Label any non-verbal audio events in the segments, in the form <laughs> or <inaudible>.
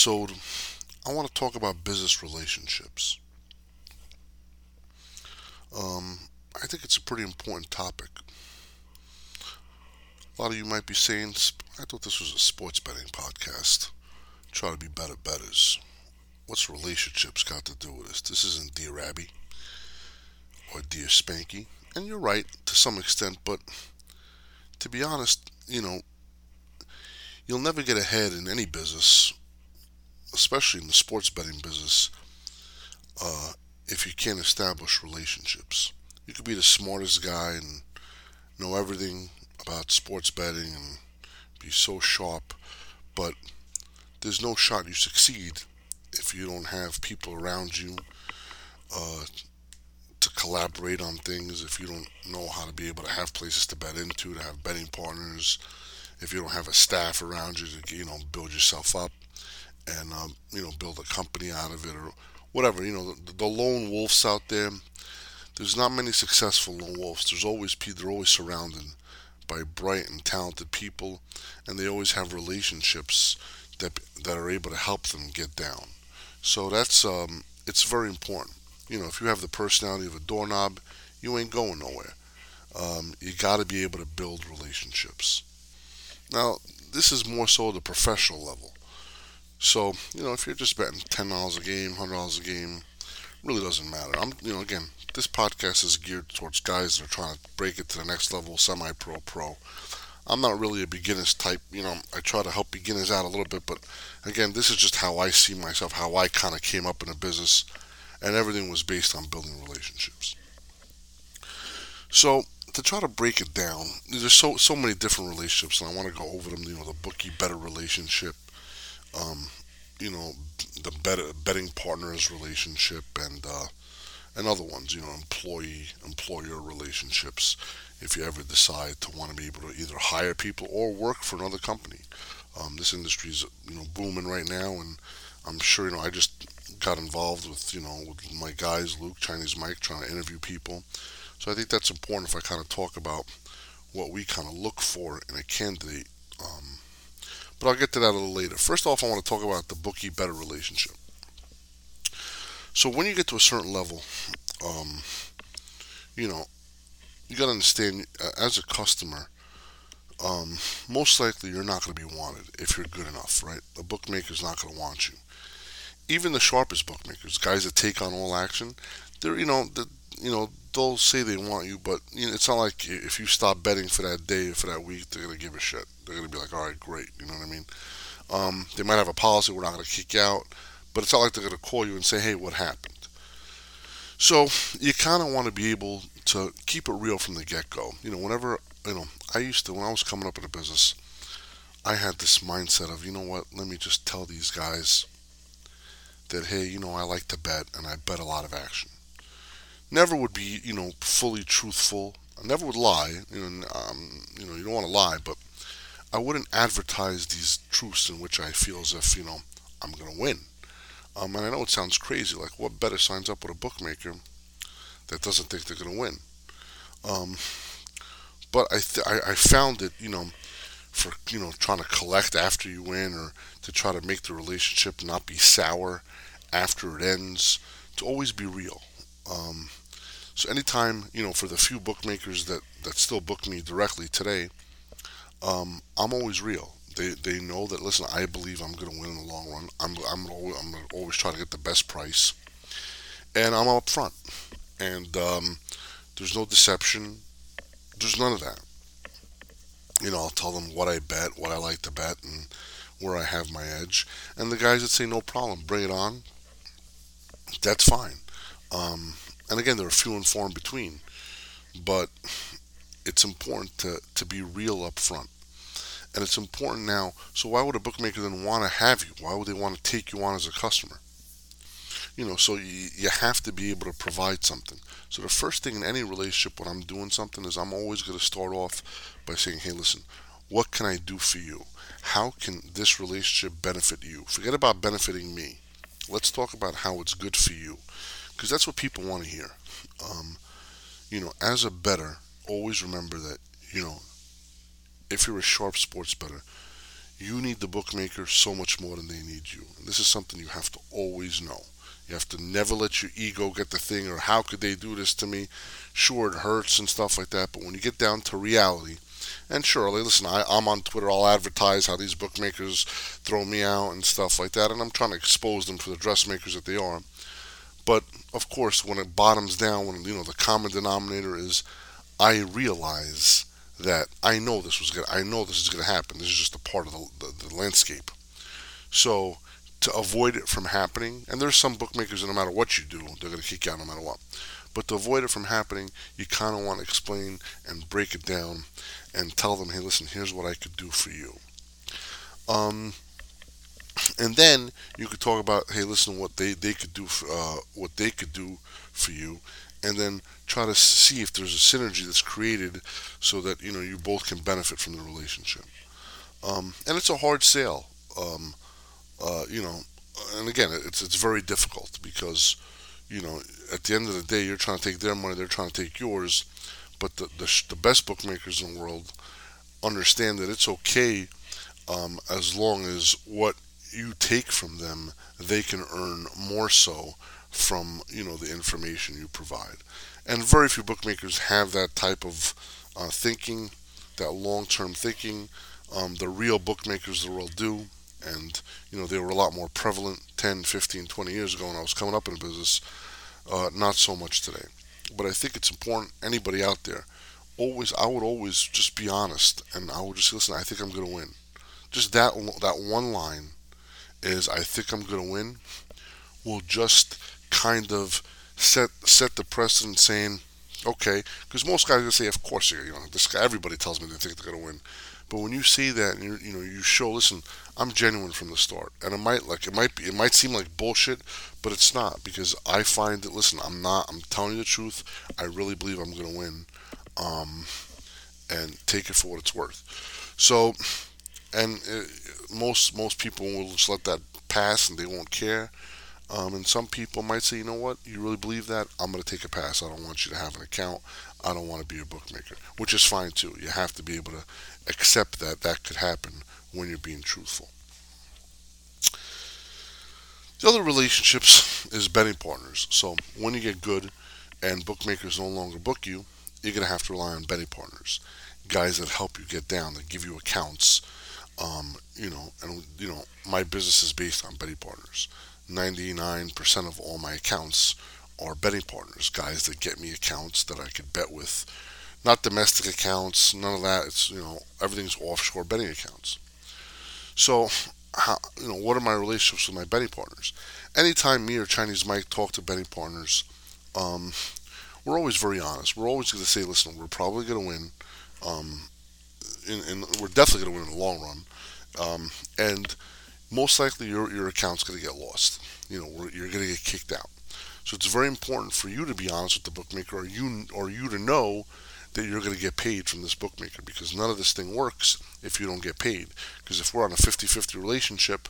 episode, I want to talk about business relationships. Um, I think it's a pretty important topic. A lot of you might be saying, I thought this was a sports betting podcast. Try to be better betters. What's relationships got to do with this? This isn't Dear Abby or Dear Spanky. And you're right to some extent, but to be honest, you know, you'll never get ahead in any business, especially in the sports betting business, uh, if you can't establish relationships. You could be the smartest guy and know everything about sports betting and be so sharp, but there's no shot you succeed if you don't have people around you uh, to collaborate on things, if you don't know how to be able to have places to bet into, to have betting partners, if you don't have a staff around you to you know build yourself up and um, you know build a company out of it or whatever. You know the, the lone wolves out there. There's not many successful lone wolves. There's always. They're always surrounded by bright and talented people, and they always have relationships that that are able to help them get down. So that's um, it's very important. You know, if you have the personality of a doorknob, you ain't going nowhere. Um, you got to be able to build relationships. Now, this is more so the professional level. So, you know, if you're just betting ten dollars a game, hundred dollars a game, really doesn't matter. I'm, you know, again, this podcast is geared towards guys that are trying to break it to the next level, semi-pro, pro. I'm not really a beginners type. You know, I try to help beginners out a little bit, but again, this is just how I see myself, how I kind of came up in a business, and everything was based on building relationships. So to try to break it down, there's so so many different relationships, and I want to go over them. You know, the bookie better relationship, um, you know, the better betting partners relationship, and uh, and other ones. You know, employee employer relationships. If you ever decide to want to be able to either hire people or work for another company, um, this industry is you know booming right now, and I'm sure you know I just got involved with you know with my guys Luke Chinese Mike trying to interview people. So I think that's important if I kind of talk about what we kind of look for in a candidate. Um, but I'll get to that a little later. First off, I want to talk about the bookie better relationship. So when you get to a certain level, um, you know, you got to understand uh, as a customer, um, most likely you're not going to be wanted if you're good enough, right? A bookmaker's not going to want you. Even the sharpest bookmakers, guys that take on all action, they're you know the, you know they'll say they want you, but you know, it's not like if you stop betting for that day or for that week, they're gonna give a shit. They're gonna be like, all right, great, you know what I mean? Um, they might have a policy we're not gonna kick you out, but it's not like they're gonna call you and say, hey, what happened? So you kind of want to be able to keep it real from the get-go. You know, whenever you know, I used to when I was coming up in the business, I had this mindset of, you know what? Let me just tell these guys that hey, you know, I like to bet and I bet a lot of action never would be, you know, fully truthful. I never would lie. You know, um, you know, you don't want to lie, but I wouldn't advertise these truths in which I feel as if, you know, I'm going to win. Um, and I know it sounds crazy. Like, what better signs up with a bookmaker that doesn't think they're going to win? Um, but I, th- I, I found it, you know, for you know trying to collect after you win, or to try to make the relationship not be sour after it ends, to always be real. Um, so anytime, you know, for the few bookmakers that, that still book me directly today, um, I'm always real. They, they know that, listen, I believe I'm going to win in the long run. I'm, I'm, always, I'm always try to get the best price. And I'm up front. And um, there's no deception. There's none of that. You know, I'll tell them what I bet, what I like to bet, and where I have my edge. And the guys that say, no problem, bring it on, that's fine. Um, and again, there are few and far in between, but it's important to, to be real up front. And it's important now. So why would a bookmaker then want to have you? Why would they want to take you on as a customer? You know, so you, you have to be able to provide something. So the first thing in any relationship when I'm doing something is I'm always going to start off by saying, hey, listen, What can I do for you? How can this relationship benefit you? Forget about benefiting me. Let's talk about how it's good for you, because that's what people want to hear. Um, you know, as a better, always remember that you know, if you're a sharp sports better, you need the bookmaker so much more than they need you. And this is something you have to always know. You have to never let your ego get the thing, or how could they do this to me? Sure, it hurts and stuff like that, but when you get down to reality, and surely, listen, I, I'm on Twitter, I'll advertise how these bookmakers throw me out and stuff like that, and I'm trying to expose them for the dressmakers that they are. But of course, when it bottoms down, when you know the common denominator is, I realize that I know this was going I know this is going to happen. This is just a part of the, the, the landscape. So to avoid it from happening, and there's some bookmakers that no matter what you do, they're going to kick you out no matter what. But to avoid it from happening, you kind of want to explain and break it down and tell them, hey, listen, here's what I could do for you. Um, and then you could talk about, hey, listen, what they, they could do, for, uh, what they could do for you, and then try to see if there's a synergy that's created so that you know you both can benefit from the relationship. Um, and it's a hard sale. Um, uh, you know, and again, it's it's very difficult because, you know, at the end of the day, you're trying to take their money, they're trying to take yours, but the the, the best bookmakers in the world understand that it's okay um, as long as what you take from them, they can earn more so from you know the information you provide. And very few bookmakers have that type of uh, thinking, that long-term thinking. Um, the real bookmakers of the world do and you know they were a lot more prevalent 10 15 20 years ago when i was coming up in business uh, not so much today but i think it's important anybody out there always i would always just be honest and i would just listen i think i'm going to win just that that one line is i think i'm going to win will just kind of set set the precedent saying okay because most guys are going to say of course you know this guy everybody tells me they think they're going to win but when you see that and you you know you show, listen, I'm genuine from the start, and it might like it might be it might seem like bullshit, but it's not because I find that listen, I'm not. I'm telling you the truth. I really believe I'm gonna win, um, and take it for what it's worth. So, and uh, most most people will just let that pass and they won't care. Um, and some people might say, you know what, you really believe that? I'm going to take a pass. I don't want you to have an account. I don't want to be a bookmaker, which is fine too. You have to be able to accept that that could happen when you're being truthful. The other relationships is betting partners. So when you get good and bookmakers no longer book you, you're going to have to rely on betting partners, guys that help you get down, that give you accounts. Um, you know, and you know, my business is based on betting partners. 99% of all my accounts are betting partners, guys that get me accounts that I could bet with not domestic accounts, none of that. It's you know everything's offshore betting accounts. So, how, you know, what are my relationships with my betting partners? Anytime me or Chinese Mike talk to betting partners, um, we're always very honest. We're always going to say, listen, we're probably going to win, um, and, we're definitely going to win in the long run, um, and most likely your your account's going to get lost. You know, you're going to get kicked out. So it's very important for you to be honest with the bookmaker, or you or you to know that you're going to get paid from this bookmaker because none of this thing works if you don't get paid. Because if we're on a 50-50 relationship,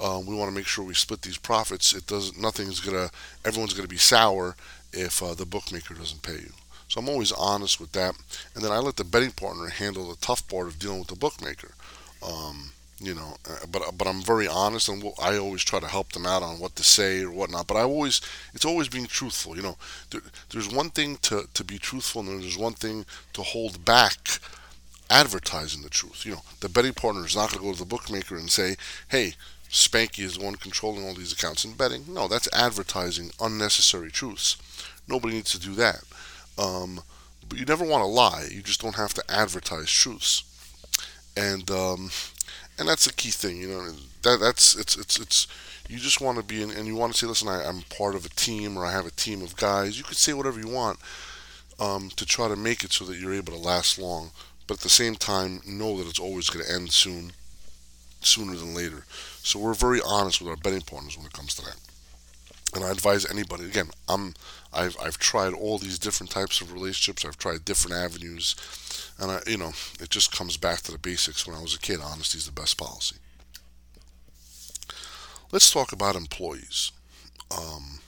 um, we want to make sure we split these profits. It doesn't. nothing's gonna everyone's gonna be sour if uh, the bookmaker doesn't pay you. So I'm always honest with that, and then I let the betting partner handle the tough part of dealing with the bookmaker. Um, you know uh, but but I'm very honest and I always try to help them out on what to say or whatnot. But I always it's always being truthful you know. There, there's one thing to to be truthful and there's one thing to hold back advertising the truth. You know the betting partner is not going to go to the bookmaker and say hey Spanky is the one controlling all these accounts and betting. No that's advertising unnecessary truths. Nobody needs to do that um, but you never want to lie you just don't have to advertise truths and um, and that's a key thing. You know, that that's it's it's it's you just want to be in, and you want to say, listen, I, am part of a team, or I have a team of guys. You could say whatever you want um, to try to make it so that you're able to last long, but at the same time, know that it's always going to end soon, sooner than later. So we're very honest with our betting partners when it comes to that. And I advise anybody again. I'm I've I've tried all these different types of relationships. I've tried different avenues, and I you know it just comes back to the basics. When I was a kid, honesty is the best policy. Let's talk about employees, um,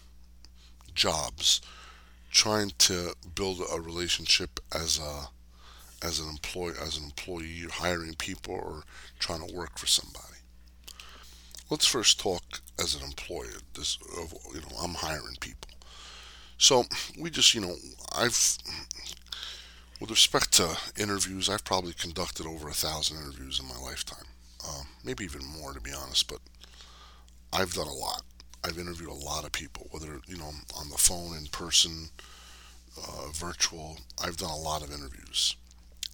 jobs, trying to build a relationship as a as an employee as an employee, hiring people or trying to work for somebody. Let's first talk as an employer. This, you know, I'm hiring people. So we just, you know, I've, with respect to interviews, I've probably conducted over a thousand interviews in my lifetime. Uh, maybe even more, to be honest. But I've done a lot. I've interviewed a lot of people, whether you know on the phone, in person, uh, virtual. I've done a lot of interviews,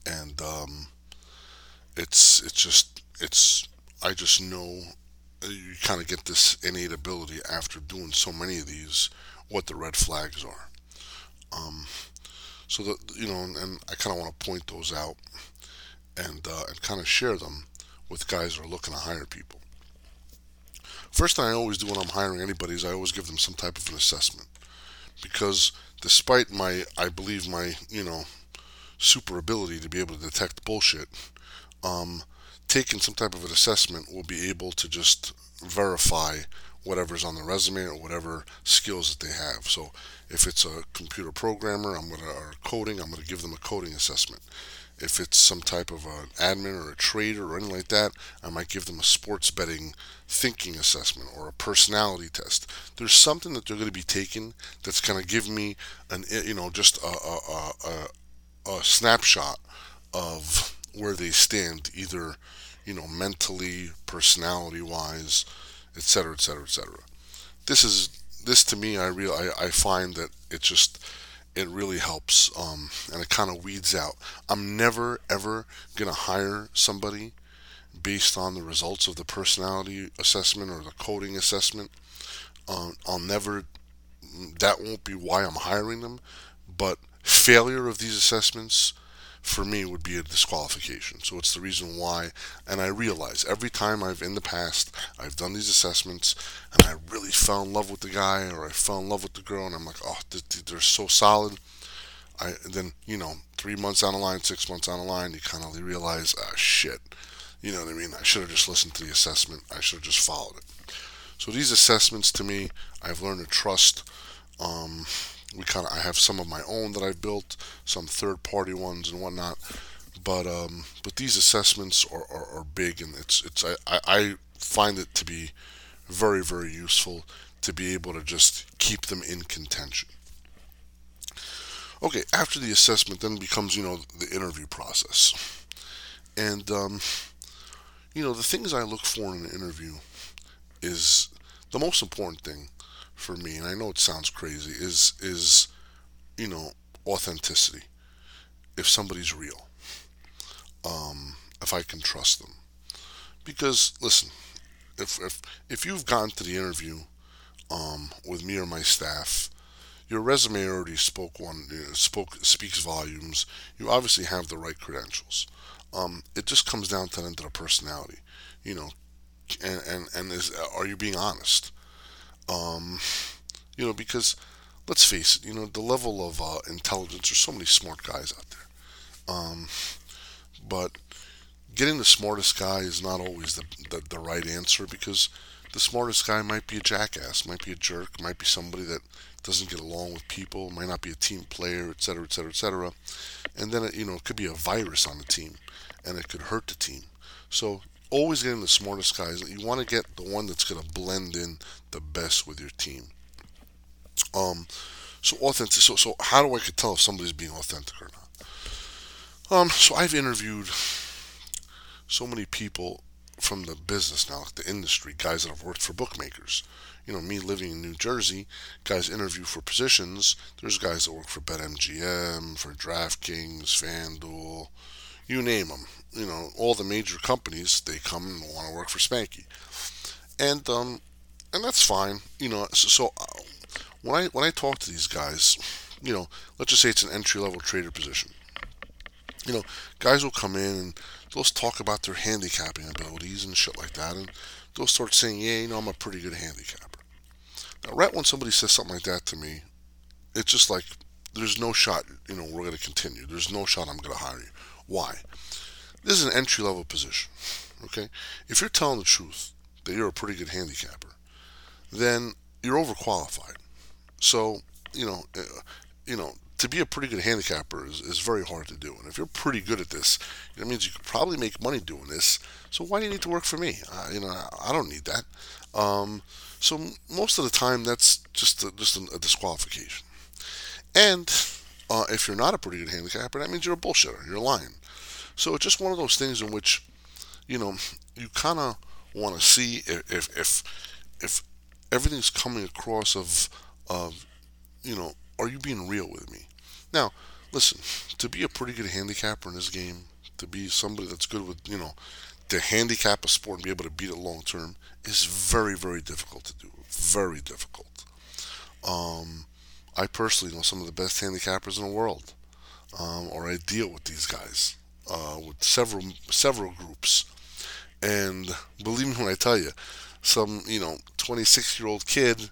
and um, it's it's just it's I just know you kind of get this innate ability after doing so many of these what the red flags are. Um, so that you know, and, and I kind of want to point those out and uh, and kind of share them with guys that are looking to hire people. First thing I always do when I'm hiring anybody is I always give them some type of an assessment because despite my I believe my you know super ability to be able to detect bullshit, um, taking some type of an assessment will be able to just verify whatever's on the resume or whatever skills that they have. So if it's a computer programmer, I'm gonna or coding, I'm gonna give them a coding assessment. If it's some type of an admin or a trader or anything like that, I might give them a sports betting thinking assessment or a personality test. There's something that they're going to be taking that's going to give me an eh, you know just a, a, a, a snapshot of where they stand, either you know mentally, personality wise, etc., etc., etc. This is this to me. I real I, I find that it just it really helps um, and it kind of weeds out. I'm never ever gonna hire somebody based on the results of the personality assessment or the coding assessment. Um, I'll never. That won't be why I'm hiring them, but failure of these assessments for me would be a disqualification. So it's the reason why, and I realize every time I've in the past I've done these assessments and I really fell in love with the guy or I fell in love with the girl and I'm like, oh, they're so solid. I then you know three months down the line, six months down the line, you kind of realize, ah, shit. You know what I mean? I should have just listened to the assessment. I should have just followed it. So these assessments, to me, I've learned to trust. Um, we kind of I have some of my own that I've built, some third party ones and whatnot. But um, but these assessments are, are, are, big, and it's it's I, I find it to be very very useful to be able to just keep them in contention. Okay, after the assessment, then becomes you know the interview process, and um, you know the things I look for in an interview is the most important thing for me, and I know it sounds crazy, is is you know authenticity. If somebody's real, um, if I can trust them, because listen, if if if you've gone to the interview um, with me or my staff, your resume already spoke one spoke speaks volumes. You obviously have the right credentials. Um, it just comes down to the personality, you know, and and and is are you being honest? Um, you know, because let's face it, you know, the level of uh, intelligence, there's so many smart guys out there. Um, but getting the smartest guy is not always the, the, the right answer because the smartest guy might be a jackass, might be a jerk, might be somebody that doesn't get along with people, might not be a team player, etc., etc., etc. And then it, you know, it could be a virus on the team, and it could hurt the team. So always getting the smartest guys. You want to get the one that's going to blend in the best with your team. Um, so authentic. So so how do I could tell if somebody's being authentic or not? Um, so I've interviewed so many people from the business now, like the industry, guys that have worked for bookmakers. You know, me living in New Jersey, guys interview for positions. There's guys that work for BetMGM, for DraftKings, FanDuel, you name them. You know, all the major companies, they come and want to work for Spanky, and um, and that's fine. You know, so, so uh, when I when I talk to these guys, you know, let's just say it's an entry level trader position. You know, guys will come in and they'll talk about their handicapping abilities and shit like that, and they'll start saying, "Yeah, you know, I'm a pretty good handicapper." Now, right when somebody says something like that to me, it's just like there's no shot. You know, we're going to continue. There's no shot I'm going to hire you. Why? This is an entry level position. Okay, if you're telling the truth that you're a pretty good handicapper, then you're overqualified. So you know, uh, you know, to be a pretty good handicapper is, is very hard to do. And if you're pretty good at this, it means you could probably make money doing this. So why do you need to work for me? Uh, you know, I don't need that. Um, so most of the time, that's just a, just a, disqualification. And if you're not a pretty good handicapper, that means you're a bullshitter. You're lying. So it's just one of those things in which, you know, you kind of want to see if if if everything's coming across of of you know, are you being real with me? Now, listen, to be a pretty good handicapper in this game, to be somebody that's good with, you know, to handicap a sport and be able to beat it long term is very, very difficult to do. Very difficult. Um, I personally know some of the best handicappers in the world, um, or I deal with these guys uh, with several several groups, and believe me when I tell you, some you know 26 year old kid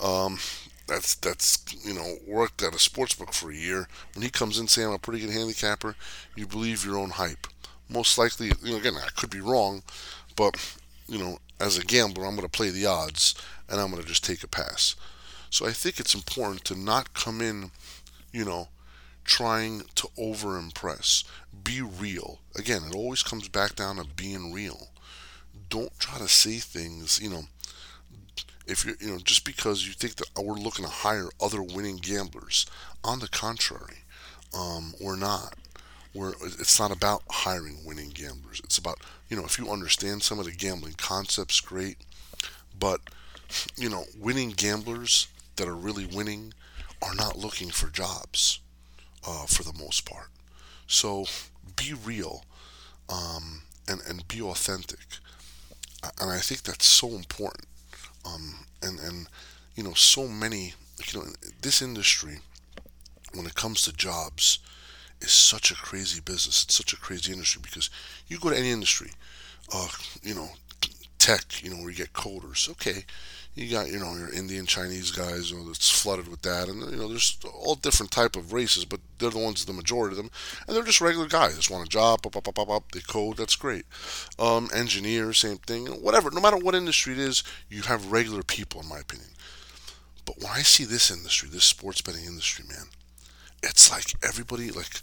um, that's that's you know worked at a sports book for a year. When he comes in saying I'm a pretty good handicapper, you believe your own hype. Most likely, you know, again, I could be wrong, but you know, as a gambler, I'm going to play the odds and I'm going to just take a pass. So I think it's important to not come in, you know, trying to over impress. Be real. Again, it always comes back down to being real. Don't try to say things, you know, if you're, you know just because you think that we're looking to hire other winning gamblers on the contrary um, we're not we're, it's not about hiring winning gamblers it's about you know if you understand some of the gambling concepts great but you know winning gamblers that are really winning are not looking for jobs uh, for the most part. So be real um, and and be authentic. And I think that's so important. Um, and and you know so many you know this industry when it comes to jobs is such a crazy business. It's such a crazy industry because you go to any industry uh, you know tech you know where you get coders okay you got you know your Indian Chinese guys you know that's flooded with that. And you know there's all different type of races but they're the ones the majority of them. And they're just regular guys. Just want a job up up up up up they code. That's great. Um, engineers same thing. Whatever. No matter what industry it is you have regular people in my opinion. But when I see this industry this sports betting industry man it's like everybody like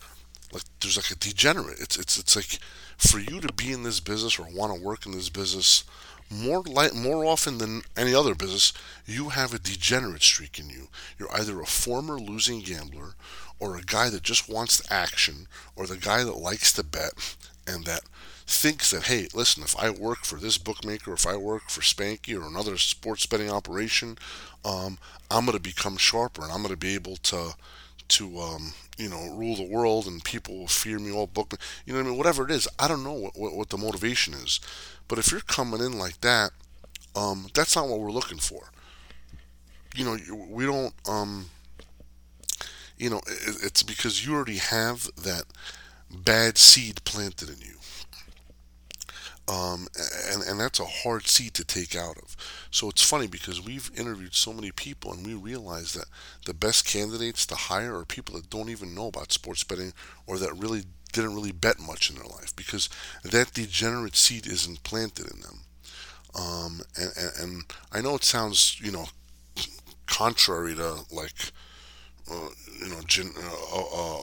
like there's like a degenerate. It's it's it's like for you to be in this business or want to work in this business more light, more often than any other business, you have a degenerate streak in you. You're either a former losing gambler, or a guy that just wants the action, or the guy that likes to bet and that thinks that hey, listen, if I work for this bookmaker, if I work for Spanky or another sports betting operation, um, I'm going to become sharper and I'm going to be able to to um, you know rule the world and people will fear me all book you know what I mean whatever it is I don't know what, what, what the motivation is but if you're coming in like that, um, that's not what we're looking for. You know, we don't. Um, you know, it's because you already have that bad seed planted in you. Um, and, and that's a hard seed to take out of. So it's funny because we've interviewed so many people and we realize that the best candidates to hire are people that don't even know about sports betting or that really didn't really bet much in their life because that degenerate seed isn't planted in them. Um, and, and, and, I know it sounds, you know, contrary to like, uh, you know, gen, uh, uh,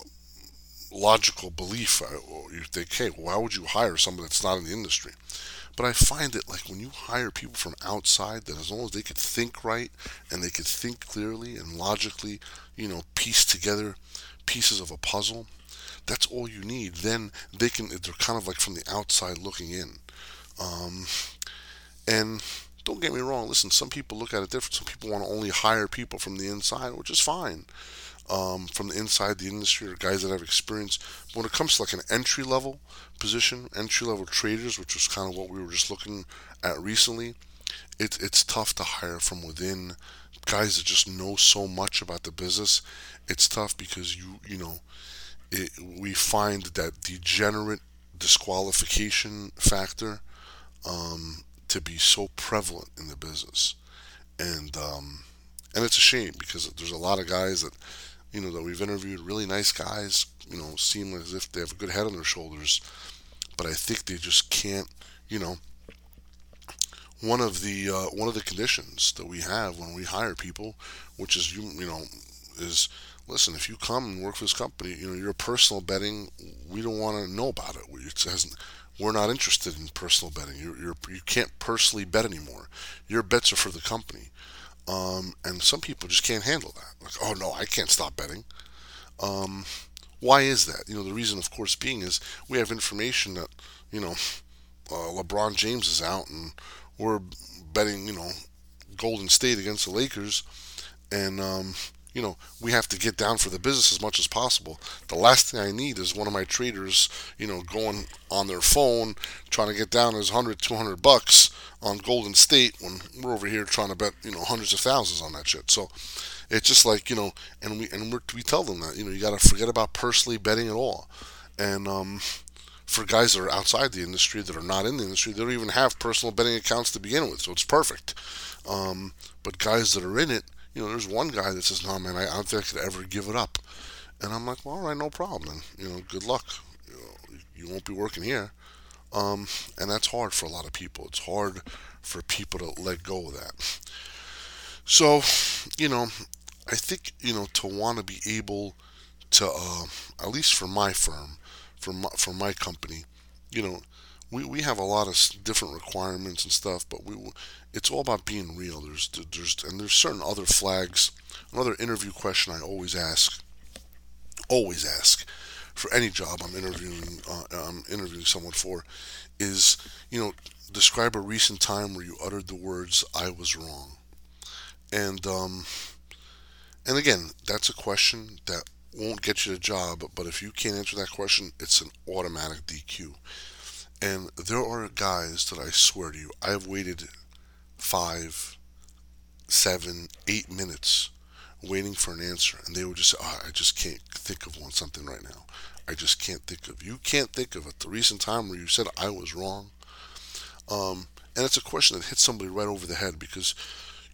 logical belief. You think, hey, why would you hire somebody that's not in the industry? But I find it like when you hire people from outside, that as long as they could think right and they could think clearly and logically, you know, piece together pieces of a puzzle, that's all you need. Then they can, they're kind of like from the outside looking in. Um, and don't get me wrong, listen, some people look at it different. Some people want to only hire people from the inside, which is fine. Um, from the inside the industry or guys that have experience. But when it comes to like an entry level position, entry level traders, which was kind of what we were just looking at recently, it's it's tough to hire from within guys that just know so much about the business. It's tough because you you know it, we find that degenerate disqualification factor um, to be so prevalent in the business. And um, and it's a shame because there's a lot of guys that you know that we've interviewed, really nice guys, you know, seem as if they have a good head on their shoulders, but I think they just can't, you know. One of the uh, one of the conditions that we have when we hire people, which is you you know, is listen if you come and work for this company, you know your personal betting, we don't want to know about it. It hasn't we're not interested in personal betting. You're, you're, you can't personally bet anymore. Your bets are for the company. Um, and some people just can't handle that. Like, oh no, I can't stop betting. Um, why is that? You know, the reason, of course, being is we have information that, you know, uh, LeBron James is out and we're betting, you know, Golden State against the Lakers. And, um, you know, we have to get down for the business as much as possible. The last thing I need is one of my traders, you know, going on their phone trying to get down his 100, 200 bucks on Golden State when we're over here trying to bet, you know, hundreds of thousands on that shit. So it's just like, you know, and we and we tell them that, you know, you got to forget about personally betting at all. And um, for guys that are outside the industry that are not in the industry, they don't even have personal betting accounts to begin with, so it's perfect. Um, but guys that are in it, you know, there's one guy that says, "No, man, I, I don't think I could ever give it up," and I'm like, "Well, all right, no problem. Then, you know, good luck. You, know, you won't be working here." Um, and that's hard for a lot of people. It's hard for people to let go of that. So, you know, I think you know to want to be able to, uh, at least for my firm, for my, for my company, you know, we, we have a lot of different requirements and stuff, but we it's all about being real. There's there's and there's certain other flags. Another interview question I always ask, always ask, for any job I'm interviewing uh, I'm interviewing someone for, is you know describe a recent time where you uttered the words "I was wrong," and um, and again that's a question that won't get you the job, but if you can't answer that question, it's an automatic DQ. And there are guys that I swear to you, I've waited five, seven, eight minutes waiting for an answer, and they would just say, oh, I just can't think of one something right now. I just can't think of. You can't think of it. The recent time where you said I was wrong, um, and it's a question that hits somebody right over the head because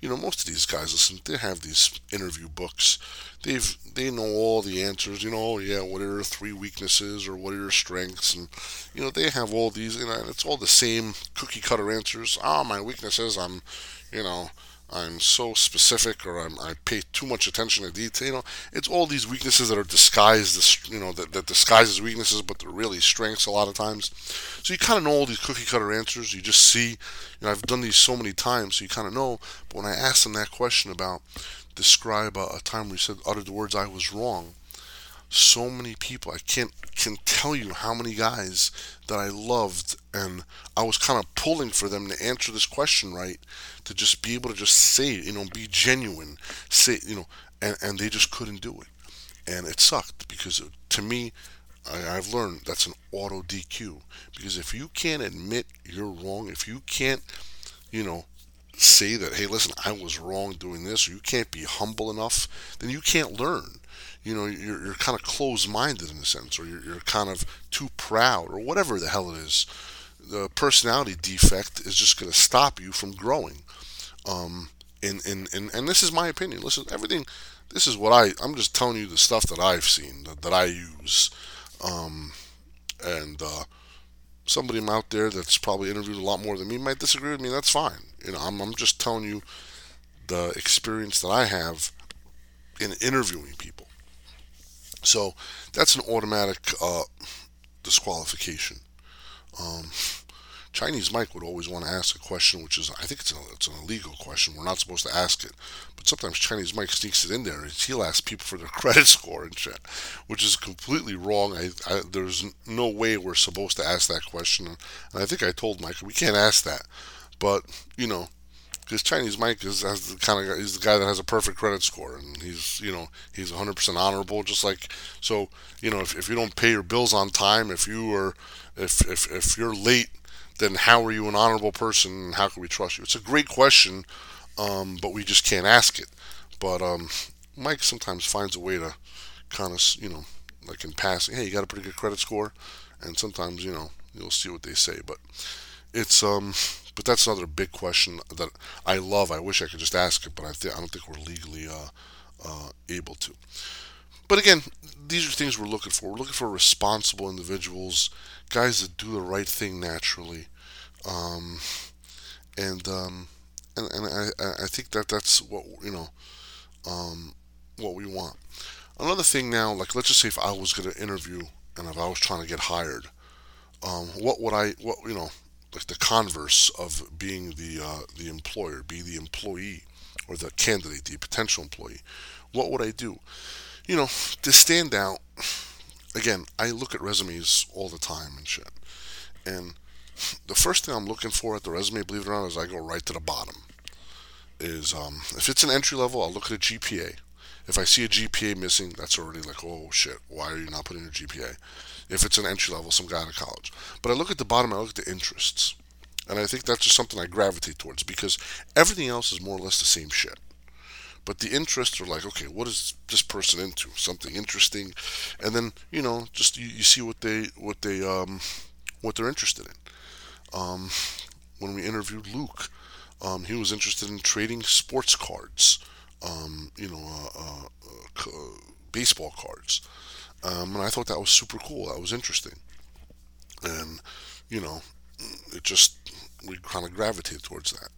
you know, most of these guys, listen, they have these interview books. They've they know all the answers. You know, oh, yeah, what are your three weaknesses or what are your strengths, and you know they have all these. Know, it's all the same cookie cutter answers. Ah, oh, my weaknesses, I'm, you know, I'm so specific or I'm, i pay too much attention to detail. You know, it's all these weaknesses that are disguised, you know, that, that disguises weaknesses, but they're really strengths a lot of times. So you kind of know all these cookie cutter answers. You just see, you know, I've done these so many times, so you kind of know. But when I asked them that question about describe a, a time where you said uttered the words I was wrong, so many people. I can't can tell you how many guys that I loved, and I was kind of pulling for them to answer this question right, to just be able to just say, you know, be genuine, say, you know, and and they just couldn't do it, and it sucked because to me. I, I've learned that's an auto DQ because if you can't admit you're wrong, if you can't, you know, say that, hey, listen, I was wrong doing this, or you can't be humble enough, then you can't learn you know you're, you're kind of closed-minded in a sense or you're, you're kind of too proud or whatever the hell it is the personality defect is just going to stop you from growing. Um, and, and, and, and this is my opinion. Listen everything this is what I I'm just telling you the stuff that I've seen that, that I use. Um, and uh, somebody out there that's probably interviewed a lot more than me might disagree with me that's fine. You know I'm, I'm just telling you the experience that I have in interviewing people so that's an automatic uh, disqualification. Um, Chinese Mike would always want to ask a question, which is, I think it's, a, it's an illegal question. We're not supposed to ask it. But sometimes Chinese Mike sneaks it in there. And he'll ask people for their <laughs> credit score and shit, which is completely wrong. I, I, there's no way we're supposed to ask that question. And I think I told Mike, we can't ask that. But, you know, because Chinese Mike is has the kind of guy, he's the guy that has a perfect credit score, and he's you know he's 100% honorable. Just like so, you know, if, if you don't pay your bills on time, if you are if if if you're late, then how are you an honorable person? And How can we trust you? It's a great question, um, but we just can't ask it. But um, Mike sometimes finds a way to kind of you know like in passing, hey, you got a pretty good credit score, and sometimes you know you'll see what they say, but it's um but that's another big question that I love. I wish I could just ask it, but I, th- I don't think we're legally uh, uh, able to. But again, these are things we're looking for. We're looking for responsible individuals, guys that do the right thing naturally, um, and um, and, and I, I think that that's what you know um, what we want. Another thing now, like let's just say if I was going to interview and if I was trying to get hired, um, what would I what you know like the converse of being the uh, the employer, be the employee or the candidate, the potential employee. What would I do? You know, to stand out. Again, I look at resumes all the time and shit, and the first thing I'm looking for at the resume, believe it or not, is I go right to the bottom. Is um, if it's an entry level, I'll look at a GPA. If I see a GPA missing, that's already like, oh shit, why are you not putting your GPA? If it's an entry level, some guy out of college. But I look at the bottom, I look at the interests. And I think that's just something I gravitate towards because everything else is more or less the same shit. But the interests are like, okay, what is this person into? Something interesting, and then you know, just you, you see what they what they um what they're interested in. Um, when we interviewed Luke, um, he was interested in trading sports cards um, you know, uh, uh, uh, baseball cards. Um, and I thought that was super cool. That was interesting. And, you know, it just, we kind of gravitated towards that.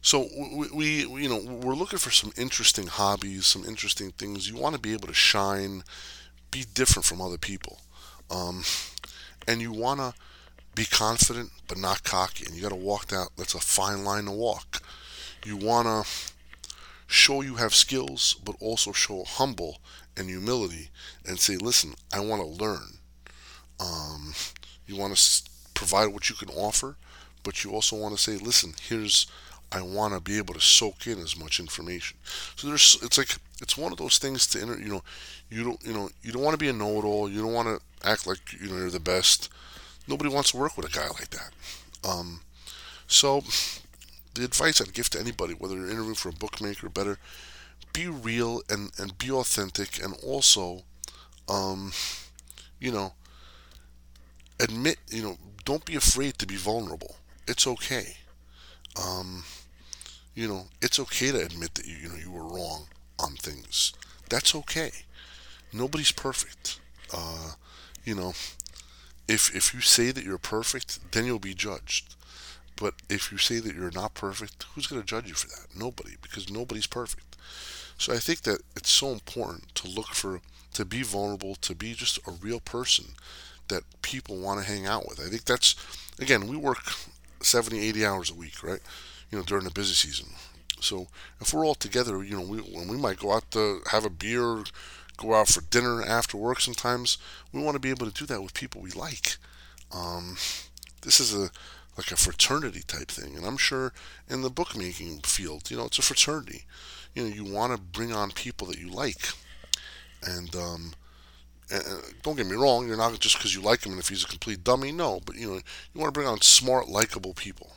So we, we, you know, we're looking for some interesting hobbies, some interesting things. You want to be able to shine, be different from other people, um, and you want to be confident but not cocky. And you got to walk that. That's a fine line to walk. You want to show you have skills, but also show humble and humility and say, listen, I want to learn. Um, you want to provide what you can offer, but you also want to say, listen, here's, I want to be able to soak in as much information. So there's, it's like, it's one of those things to enter, you know, you don't, you know, you don't want to be a know-it-all. You don't want to act like, you know, you're the best. Nobody wants to work with a guy like that. Um, so the advice I'd give to anybody, whether you're interviewing for a bookmaker, better be real and, and be authentic, and also, um, you know, admit, you know, don't be afraid to be vulnerable. It's okay. Um, you know, it's okay to admit that you, you know you were wrong on things. That's okay. Nobody's perfect. Uh, you know, if if you say that you're perfect, then you'll be judged. But if you say that you're not perfect, who's going to judge you for that? Nobody, because nobody's perfect. So I think that it's so important to look for, to be vulnerable, to be just a real person that people want to hang out with. I think that's, again, we work 70, 80 hours a week, right? You know, during the busy season. So if we're all together, you know, we, when we might go out to have a beer, go out for dinner after work sometimes, we want to be able to do that with people we like. Um, this is a like a fraternity type thing. And I'm sure in the bookmaking field, you know, it's a fraternity. You know, you want to bring on people that you like. And, um, and don't get me wrong, you're not just because you like him and if he's a complete dummy, no, but you know, you want to bring on smart, likable people.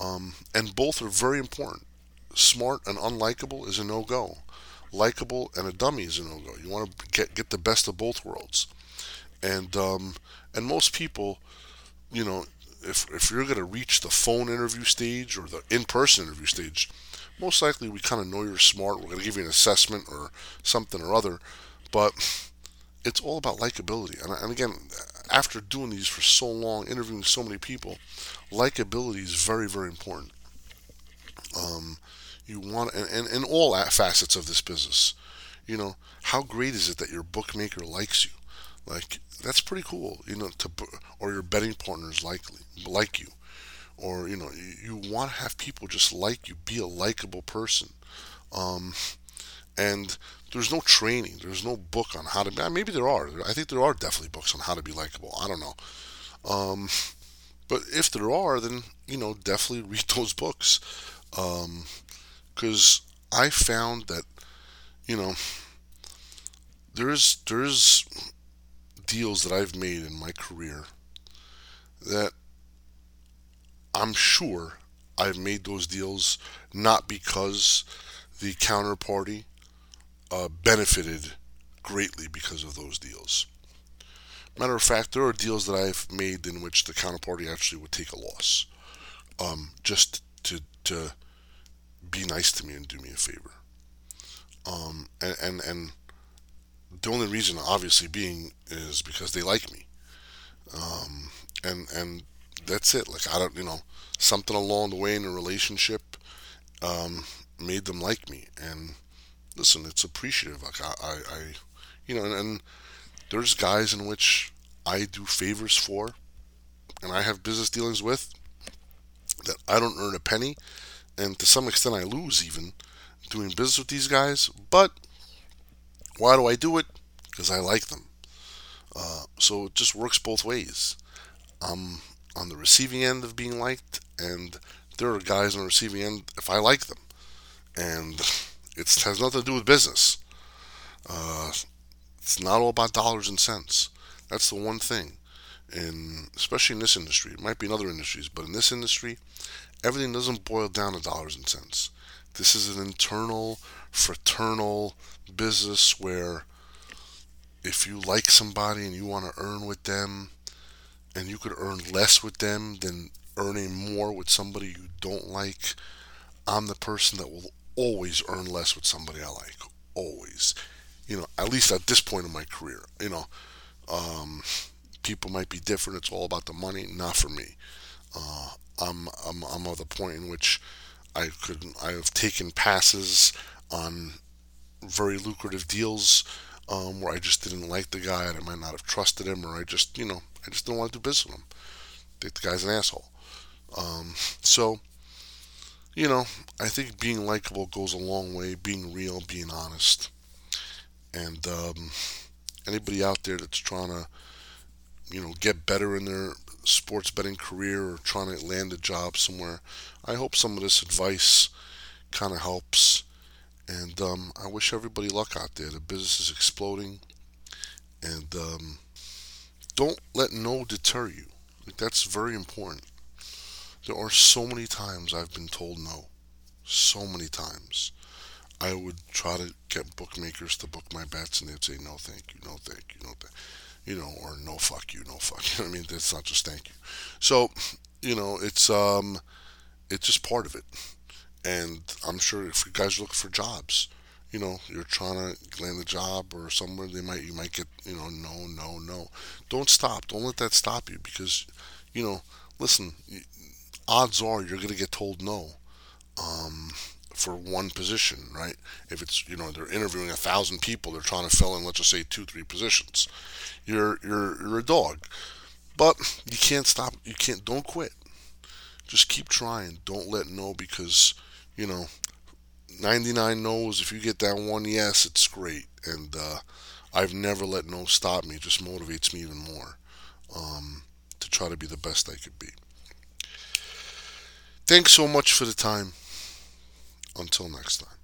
Um, and both are very important. Smart and unlikable is a no go. Likable and a dummy is a no go. You want to get get the best of both worlds. And um, and most people, you know, if if you're going to reach the phone interview stage or the in-person interview stage, most likely we kind of know you're smart. We're going to give you an assessment or something or other, but it's all about likability. And, and again, after doing these for so long, interviewing so many people, likability is very very important. Um, you want and, in all facets of this business, you know, how great is it that your bookmaker likes you? Like that's pretty cool, you know. To or your betting partners like like you, or you know, you, you want to have people just like you, be a likable person. Um, and there's no training, there's no book on how to be. Maybe there are. I think there are definitely books on how to be likable. I don't know. Um, but if there are, then you know, definitely read <laughs> those books. Because um, I found that, you know, there's there's deals that I've made in my career that I'm sure I've made those deals not because the counterparty uh, benefited greatly because of those deals. Matter of fact, there are deals that I've made in which the counterparty actually would take a loss. um, just to to be nice to me and do me a favor. Um, and, and and the only reason, obviously, being is because they like me. Um, and and that's it. Like I don't, you know, something along the way in a relationship um, made them like me. And listen, it's appreciative. Like I, I, I you know, and, and there's guys in which I do favors for, and I have business dealings with that I don't earn a penny, and to some extent I lose even doing business with these guys. But why do I do it? Because I like them. Uh, so it just works both ways. I'm on the receiving end of being liked, and there are guys on the receiving end if I like them, and it has nothing to do with business. Uh, it's not all about dollars and cents. That's the one thing, and especially in this industry. It might be in other industries, but in this industry, everything doesn't boil down to dollars and cents. This is an internal, fraternal business where if you like somebody and you want to earn with them, and you could earn less with them than earning more with somebody you don't like, I'm the person that will always earn less with somebody I like. Always. You know, at least at this point in my career. You know, um, people might be different. It's all about the money. Not for me. Uh, I'm, I'm, I'm at the point in which I could I have taken passes on very lucrative deals um, where I just didn't like the guy and I might not have trusted him or I just you know I just didn't want to do business with him. I think the guy's an asshole. Um, <laughs> so you know I think being likable goes a long way. Being real, being honest, and um, anybody out there that's trying to you know get better in their sports betting career or trying to land a job somewhere, I hope some of this advice kind of helps. And um, I wish everybody luck out there. The business is exploding, and um, don't let no deter you. Like, that's very important. There are so many times I've been told no. So many times. I would try to get bookmakers to book my bets, and they'd say no, thank you, no, thank you, no, thank you you know, or no, fuck you, no, fuck you. <laughs> I mean, it's not just thank you. So, you know, it's um, it's just part of it. And I'm sure if you guys look for jobs, you know, you're trying to land a job or somewhere they might you might get, you know, no, no, no. Don't stop. Don't let that stop you because, you know, listen, odds are you're going to get told no. Um, for one position, right? If it's you know they're interviewing a thousand people, they're trying to fill in let's just say two, three positions. You're you're you're a dog, but you can't stop. You can't. Don't quit. Just keep trying. Don't let no because you know 99 no's. If you get that one yes, it's great. And uh, I've never let no stop me. It just motivates me even more um, to try to be the best I could be. Thanks so much for the time. Until next time.